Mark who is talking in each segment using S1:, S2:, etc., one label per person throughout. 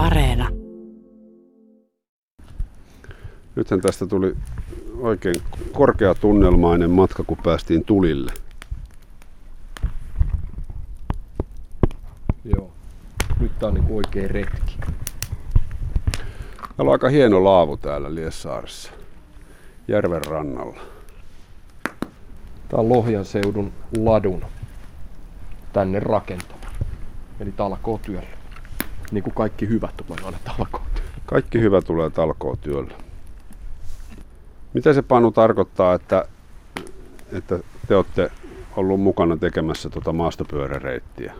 S1: Areena.
S2: Nythän tästä tuli oikein korkeatunnelmainen matka, kun päästiin tulille.
S3: Joo. Nyt tää on niinku oikea retki.
S2: Täällä on aika hieno laavu täällä Liessaaressa, järven rannalla.
S3: Tää on Lohjan seudun ladun tänne rakentama. Eli talkootyöllä. Niin kuin kaikki hyvät tulee aina talkootyöllä.
S2: Kaikki hyvä tulee talkootyöllä. Mitä se Panu tarkoittaa, että, että te olette ollut mukana tekemässä tuota maastopyöräreittiä?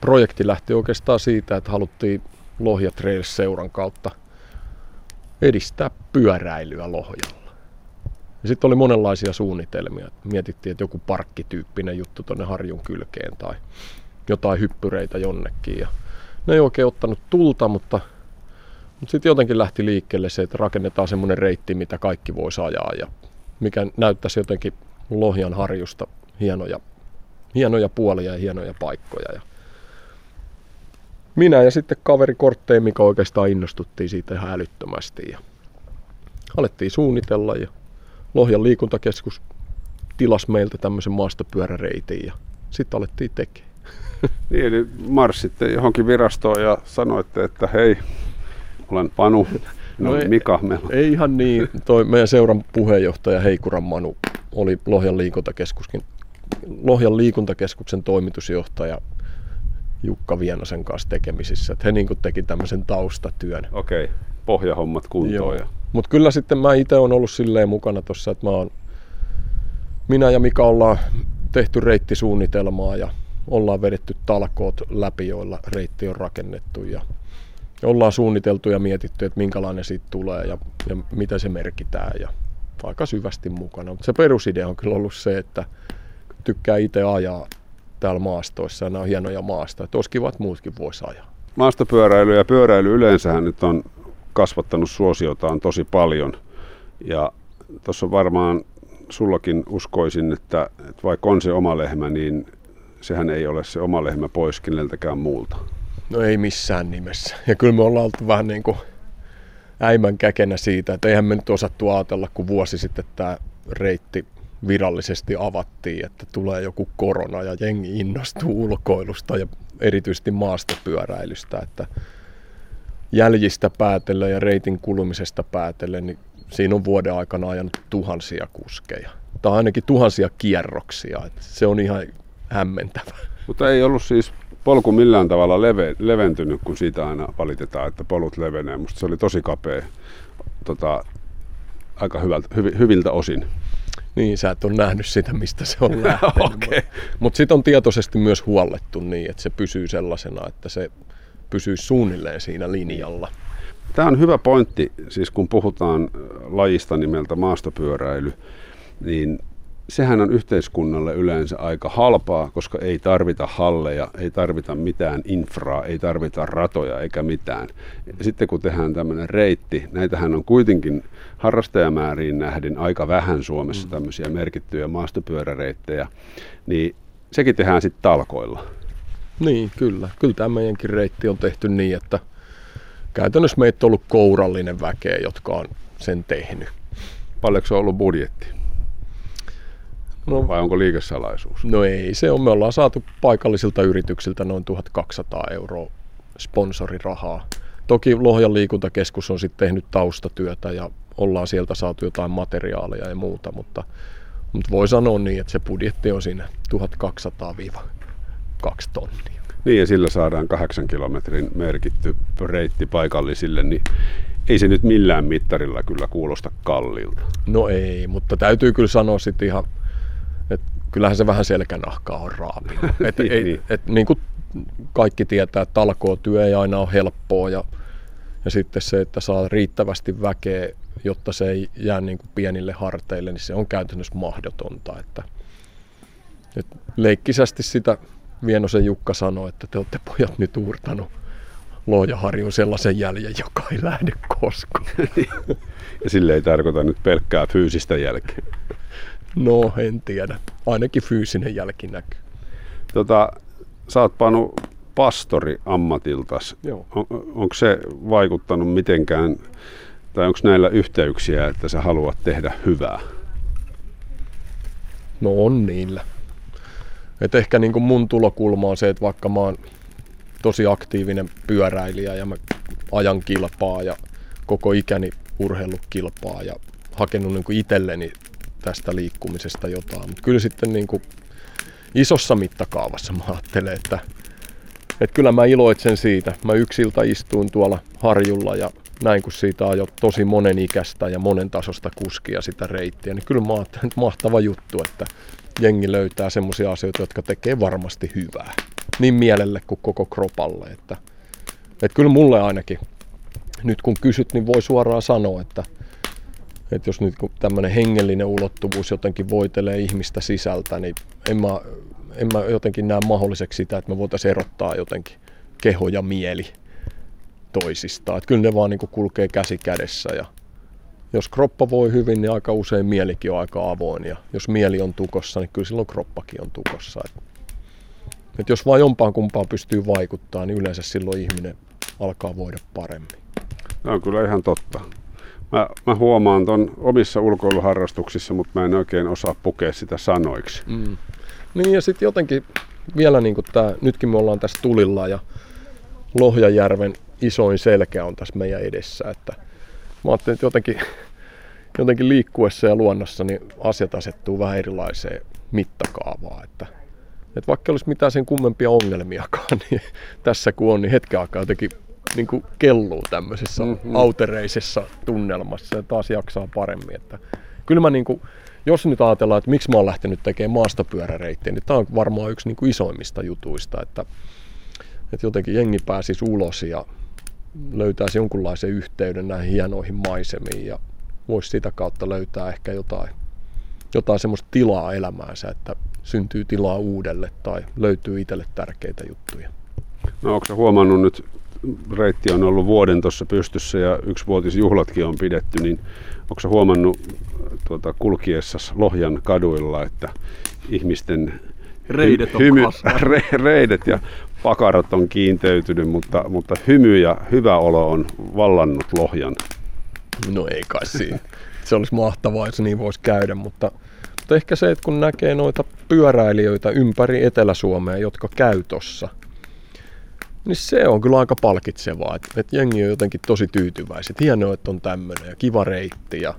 S3: Projekti lähti oikeastaan siitä, että haluttiin Lohja Trails-seuran kautta edistää pyöräilyä Lohjalla. Ja sitten oli monenlaisia suunnitelmia. Mietittiin, että joku parkkityyppinen juttu tuonne Harjun kylkeen tai jotain hyppyreitä jonnekin. Ja ne ei oikein ottanut tulta, mutta, mutta sitten jotenkin lähti liikkeelle se, että rakennetaan semmoinen reitti, mitä kaikki voi ajaa ja mikä näyttäisi jotenkin Lohjan harjusta hienoja, hienoja puolia ja hienoja paikkoja. Ja minä ja sitten kaveri Kortteen, mikä oikeastaan innostuttiin siitä ihan älyttömästi. Ja alettiin suunnitella ja Lohjan liikuntakeskus tilasi meiltä tämmöisen maastopyöräreitin ja sitten alettiin tekemään.
S2: Niin, eli marssitte johonkin virastoon ja sanoitte, että hei, olen Panu, no, no ei, Mika. Meillä.
S3: Ei ihan niin. Toi meidän seuran puheenjohtaja Heikuran Manu oli Lohjan liikuntakeskuskin Lohjan liikuntakeskuksen toimitusjohtaja Jukka Vienosen kanssa tekemisissä. Että he niin teki tämmöisen taustatyön.
S2: Okei, okay. pohjahommat kuntoon. Ja...
S3: Mutta kyllä sitten mä itse olen ollut silleen mukana tuossa, että mä oon, minä ja Mika ollaan tehty reittisuunnitelmaa ja ollaan vedetty talkoot läpi, joilla reitti on rakennettu ja ollaan suunniteltu ja mietitty, että minkälainen siitä tulee ja, ja mitä se merkitään ja aika syvästi mukana. Mutta se perusidea on kyllä ollut se, että tykkää itse ajaa täällä maastoissa ja nämä on hienoja maasta, että olisi kiva, että muutkin voisi ajaa.
S2: Maastopyöräily ja pyöräily yleensähän nyt on kasvattanut suosiotaan tosi paljon ja tuossa varmaan sullakin uskoisin, että, että vaikka on se oma lehmä, niin sehän ei ole se oma lehmä pois keneltäkään muulta.
S3: No ei missään nimessä. Ja kyllä me ollaan oltu vähän niin kuin äimän käkenä siitä, että eihän me nyt osattu ajatella, kun vuosi sitten tämä reitti virallisesti avattiin, että tulee joku korona ja jengi innostuu ulkoilusta ja erityisesti maastopyöräilystä, että jäljistä päätellen ja reitin kulumisesta päätellen, niin siinä on vuoden aikana ajanut tuhansia kuskeja. Tai ainakin tuhansia kierroksia. Että se on ihan hämmentävä.
S2: Mutta ei ollut siis polku millään tavalla leve, leventynyt, kun siitä aina valitetaan, että polut levenee. Musta se oli tosi kapea, tota, aika hyvältä, hyv, hyviltä osin.
S3: Niin, sä et ole nähnyt sitä, mistä se on lähtenyt. okay. Mutta sitten on tietoisesti myös huollettu niin, että se pysyy sellaisena, että se pysyy suunnilleen siinä linjalla.
S2: Tämä on hyvä pointti, siis kun puhutaan lajista nimeltä maastopyöräily, niin sehän on yhteiskunnalle yleensä aika halpaa, koska ei tarvita halleja, ei tarvita mitään infraa, ei tarvita ratoja eikä mitään. Sitten kun tehdään tämmöinen reitti, näitähän on kuitenkin harrastajamääriin nähden aika vähän Suomessa mm. tämmöisiä merkittyjä maastopyöräreittejä, niin sekin tehdään sitten talkoilla.
S3: Niin, kyllä. Kyllä tämä meidänkin reitti on tehty niin, että käytännössä meitä on ollut kourallinen väkeä, jotka on sen tehnyt.
S2: Paljonko se on ollut budjetti? No, Vai onko liikesalaisuus?
S3: No ei se on. Me ollaan saatu paikallisilta yrityksiltä noin 1200 euroa sponsorirahaa. Toki Lohjan liikuntakeskus on sitten tehnyt taustatyötä ja ollaan sieltä saatu jotain materiaalia ja muuta, mutta, mutta voi sanoa niin, että se budjetti on siinä 1200-2 tonnia.
S2: Niin ja sillä saadaan kahdeksan kilometrin merkitty reitti paikallisille, niin ei se nyt millään mittarilla kyllä kuulosta kalliilta.
S3: No ei, mutta täytyy kyllä sanoa sitten ihan kyllähän se vähän selkänahkaa on raapinut. Et, niin, ei, niin. Et, niin kuin kaikki tietää, että talkootyö ei aina ole helppoa ja, ja sitten se, että saa riittävästi väkeä, jotta se ei jää niin kuin pienille harteille, niin se on käytännössä mahdotonta. Että, et leikkisästi sitä Vienosen Jukka sanoi, että te olette pojat nyt uurtanut Loojaharjun sellaisen jäljen, joka ei lähde koskaan.
S2: ja sille ei tarkoita nyt pelkkää fyysistä jälkeä.
S3: No, en tiedä. Ainakin fyysinen jälki näkyy.
S2: Tota, sä oot Panu pastori ammatiltas.
S3: Joo.
S2: On, onko se vaikuttanut mitenkään, tai onko näillä yhteyksiä, että sä haluat tehdä hyvää?
S3: No on niillä. Et ehkä niin kuin mun tulokulma on se, että vaikka mä oon tosi aktiivinen pyöräilijä ja mä ajan kilpaa ja koko ikäni urheillut kilpaa ja hakenut niin kuin itselleni tästä liikkumisesta jotain. Mutta kyllä sitten niin kuin isossa mittakaavassa mä ajattelen, että, että kyllä mä iloitsen siitä. Mä yksiltä istuin tuolla harjulla ja näin kun siitä ajo tosi monen ikäistä ja monen tasosta kuskia sitä reittiä, niin kyllä mä ajattelen, että mahtava juttu, että jengi löytää semmoisia asioita, jotka tekee varmasti hyvää. Niin mielelle kuin koko kropalle. Että, että kyllä mulle ainakin, nyt kun kysyt, niin voi suoraan sanoa, että, että jos nyt tämmöinen hengellinen ulottuvuus jotenkin voitelee ihmistä sisältä, niin en mä, en mä jotenkin näe mahdolliseksi sitä, että me voitaisiin erottaa jotenkin keho ja mieli toisistaan. Että kyllä ne vaan niin kulkee käsi kädessä ja jos kroppa voi hyvin, niin aika usein mielikin on aika avoin ja jos mieli on tukossa, niin kyllä silloin kroppakin on tukossa. Et, et jos vain jompaan kumpaan pystyy vaikuttaa, niin yleensä silloin ihminen alkaa voida paremmin.
S2: Tämä on kyllä ihan totta. Mä, mä huomaan ton omissa ulkoiluharrastuksissa, mutta mä en oikein osaa pukea sitä sanoiksi.
S3: Mm. Niin ja sitten jotenkin vielä niin tää, nytkin me ollaan tässä tulilla ja Lohjajärven isoin selkä on tässä meidän edessä. Että mä ajattelin, että jotenkin, jotenkin liikkuessa ja luonnossa niin asiat asettuu vähän erilaiseen mittakaavaan. Että, että vaikka olisi mitään sen kummempia ongelmiakaan, niin tässä kun on, niin hetken aikaa jotenkin niin kuin kelluu tämmöisessä mm-hmm. autereisessa tunnelmassa ja taas jaksaa paremmin. Että kyllä mä niin kuin, jos nyt ajatellaan, että miksi mä oon lähtenyt tekemään maastopyöräreittiä, niin tämä on varmaan yksi niin kuin isoimmista jutuista, että, että jotenkin jengi pääsisi ulos ja löytäisi jonkunlaisen yhteyden näihin hienoihin maisemiin ja voisi sitä kautta löytää ehkä jotain, jotain semmoista tilaa elämäänsä, että syntyy tilaa uudelle tai löytyy itselle tärkeitä juttuja.
S2: No onko huomannut nyt, reitti on ollut vuoden tuossa pystyssä ja yksivuotisjuhlatkin on pidetty, niin onko huomannut tuota, kulkiessa Lohjan kaduilla, että ihmisten
S3: reidet, on
S2: hymy, re, reidet ja pakarat on kiinteytynyt, mutta, mutta hymy ja hyvä olo on vallannut Lohjan.
S3: No ei kai siinä. Se olisi mahtavaa, jos niin voisi käydä, mutta, mutta ehkä se, että kun näkee noita pyöräilijöitä ympäri Etelä-Suomea, jotka käy tossa, niin se on kyllä aika palkitsevaa, että, että jengi on jotenkin tosi tyytyväiset. Hienoa, että on tämmöinen ja kiva reitti ja,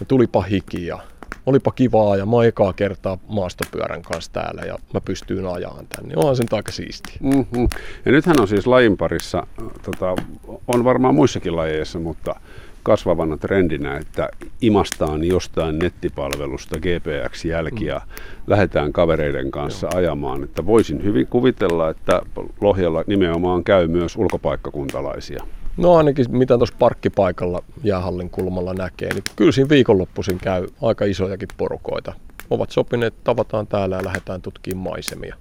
S3: ja tulipa hiki ja olipa kivaa ja mä ekaa kertaa maastopyörän kanssa täällä ja mä pystyin ajamaan tänne. Niin onhan se nyt aika siistiä.
S2: Mm-hmm. Ja nythän on siis lajin parissa, tota, on varmaan muissakin lajeissa, mutta kasvavana trendinä, että imastaan jostain nettipalvelusta GPX-jälkiä mm. lähdetään kavereiden kanssa Joo. ajamaan. Että voisin hyvin kuvitella, että Lohjalla nimenomaan käy myös ulkopaikkakuntalaisia.
S3: No ainakin mitä tuossa parkkipaikalla jäähallin kulmalla näkee, niin kyllä siinä viikonloppuisin käy aika isojakin porukoita. Ovat sopineet, että tavataan täällä ja lähdetään tutkimaan maisemia.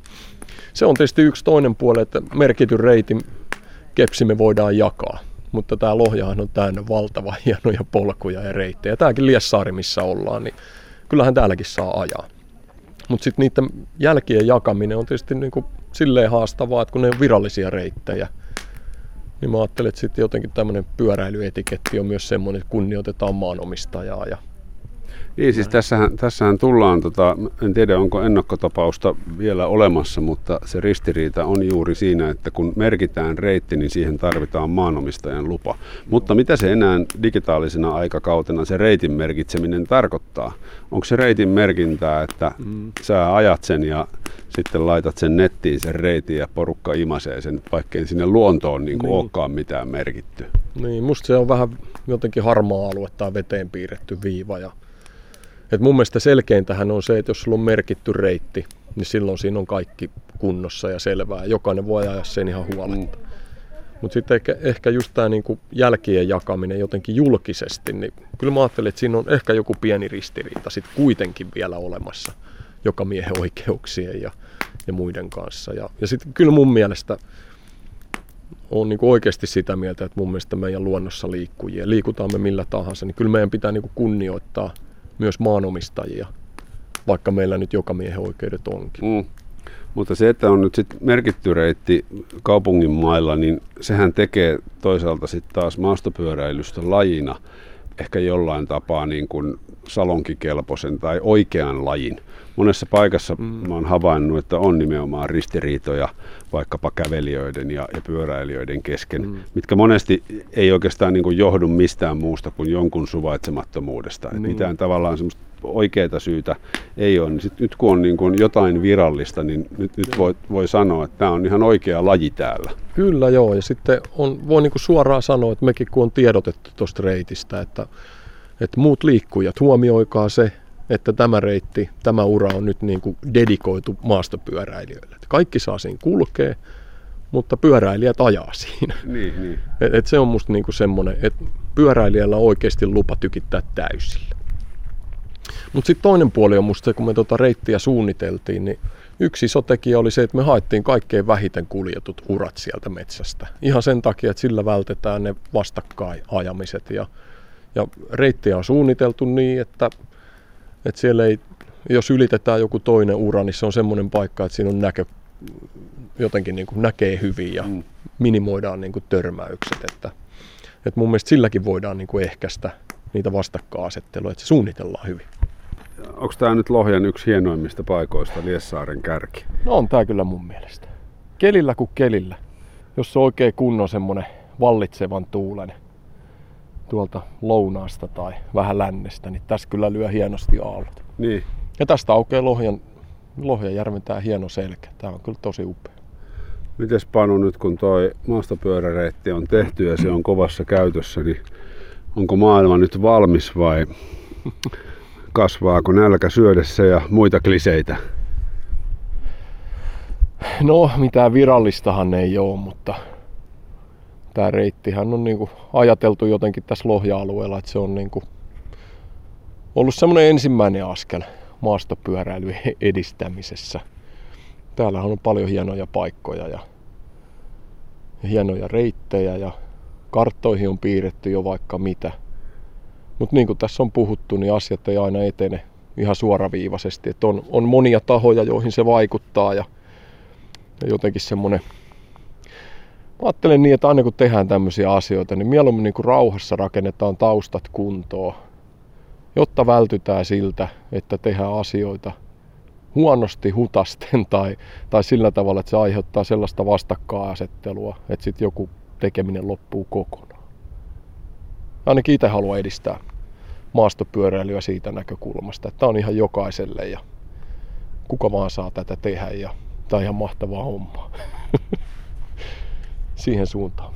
S3: Se on tietysti yksi toinen puoli, että merkityn reitin kepsi me voidaan jakaa. Mutta tämä Lohjahan on täynnä valtava hienoja polkuja ja reittejä. Tämäkin Liessaari, missä ollaan, niin kyllähän täälläkin saa ajaa. Mutta sitten niiden jälkien jakaminen on tietysti niinku silleen haastavaa, että kun ne on virallisia reittejä – niin mä ajattelin, että sitten jotenkin tämmöinen pyöräilyetiketti on myös semmoinen, että kunnioitetaan maanomistajaa ja
S2: niin, siis tässähän, tässähän tullaan, tota, en tiedä onko ennakkotapausta vielä olemassa, mutta se ristiriita on juuri siinä, että kun merkitään reitti, niin siihen tarvitaan maanomistajan lupa. Mutta mitä se enää digitaalisena aikakautena se reitin merkitseminen tarkoittaa? Onko se reitin merkintää, että mm. sä ajat sen ja sitten laitat sen nettiin sen reitin ja porukka imasee sen, vaikkei sinne luontoon niin kuin niin. olekaan mitään merkitty.
S3: Niin, musta se on vähän jotenkin harmaa alue tai veteen piirretty viiva ja et mun mielestä selkeintähän on se, että jos sulla on merkitty reitti, niin silloin siinä on kaikki kunnossa ja selvää. Jokainen voi ajaa sen ihan huoletta. Mm. Mutta sitten ehkä, ehkä just tämä niinku jälkien jakaminen jotenkin julkisesti, niin kyllä mä ajattelin, että siinä on ehkä joku pieni ristiriita sitten kuitenkin vielä olemassa joka miehen oikeuksien ja, ja muiden kanssa. Ja, ja sitten kyllä mun mielestä on niinku oikeasti sitä mieltä, että mun mielestä meidän luonnossa liikkujia, liikutaan me millä tahansa, niin kyllä meidän pitää niinku kunnioittaa myös maanomistajia, vaikka meillä nyt joka miehen oikeudet onkin. Mm.
S2: Mutta se, että on nyt sit merkitty reitti kaupungin mailla, niin sehän tekee toisaalta sitten taas maastopyöräilystä lajina ehkä jollain tapaa niin kuin salonkikelpoisen tai oikean lajin. Monessa paikassa mm. mä oon havainnut, että on nimenomaan ristiriitoja vaikkapa kävelijöiden ja, ja pyöräilijöiden kesken, mm. mitkä monesti ei oikeastaan niin kuin johdu mistään muusta kuin jonkun suvaitsemattomuudesta. Mm. mitään tavallaan semmoista oikeaa syytä ei ole. Niin sit nyt kun on niin kuin jotain virallista, niin nyt, nyt voi, voi sanoa, että tämä on ihan oikea laji täällä.
S3: Kyllä joo, ja sitten on, voi niin kuin suoraan sanoa, että mekin kun on tiedotettu tuosta reitistä, että, että muut liikkujat, huomioikaa se, että tämä reitti, tämä ura on nyt niin kuin dedikoitu maastopyöräilijöille. Että kaikki saa siinä kulkea, mutta pyöräilijät ajaa siinä.
S2: Niin, niin.
S3: Et, et se on musta niinku semmoinen, että pyöräilijällä on oikeasti lupa tykittää täysillä. Mutta sitten toinen puoli on musta se, kun me tota reittiä suunniteltiin, niin yksi iso tekijä oli se, että me haettiin kaikkein vähiten kuljetut urat sieltä metsästä. Ihan sen takia, että sillä vältetään ne vastakkain ajamiset. Ja, ja reittiä on suunniteltu niin, että, että siellä ei, jos ylitetään joku toinen ura, niin se on semmoinen paikka, että siinä on näkö, jotenkin niin kuin näkee hyvin ja mm. minimoidaan niin kuin törmäykset. Että, että mun mielestä silläkin voidaan niin kuin ehkäistä niitä vastakkainasetteluja, että se suunnitellaan hyvin.
S2: Onko tämä nyt Lohjan yksi hienoimmista paikoista, Liessaaren kärki?
S3: No on tämä kyllä mun mielestä. Kelillä kuin kelillä. Jos se on oikein kunnon semmonen vallitsevan tuulen tuolta lounaasta tai vähän lännestä, niin tässä kyllä lyö hienosti aallot.
S2: Niin.
S3: Ja tästä aukeaa Lohjan, Lohjanjärven tämä hieno selkä. Tämä on kyllä tosi upea.
S2: Mites Panu nyt kun toi maastopyöräreitti on tehty ja se on kovassa käytössä, niin onko maailma nyt valmis vai kasvaako nälkä syödessä ja muita kliseitä?
S3: No, mitään virallistahan ei ole, mutta tämä reittihän on niinku ajateltu jotenkin tässä Lohja-alueella, että se on niinku ollut semmoinen ensimmäinen askel maastopyöräilyn edistämisessä. Täällähän on paljon hienoja paikkoja ja, ja hienoja reittejä ja karttoihin on piirretty jo vaikka mitä – mutta niin kuin tässä on puhuttu, niin asiat ei aina etene ihan suoraviivaisesti. Et on, on monia tahoja, joihin se vaikuttaa ja, ja jotenkin semmoinen... Mä ajattelen niin, että aina kun tehdään tämmöisiä asioita, niin mieluummin niin kuin rauhassa rakennetaan taustat kuntoon, jotta vältytään siltä, että tehdään asioita huonosti hutasten tai, tai sillä tavalla, että se aiheuttaa sellaista vastakkainasettelua, että sitten joku tekeminen loppuu kokonaan ainakin itse haluan edistää maastopyöräilyä siitä näkökulmasta, että tämä on ihan jokaiselle ja kuka vaan saa tätä tehdä ja tämä on ihan mahtavaa hommaa. siihen suuntaan.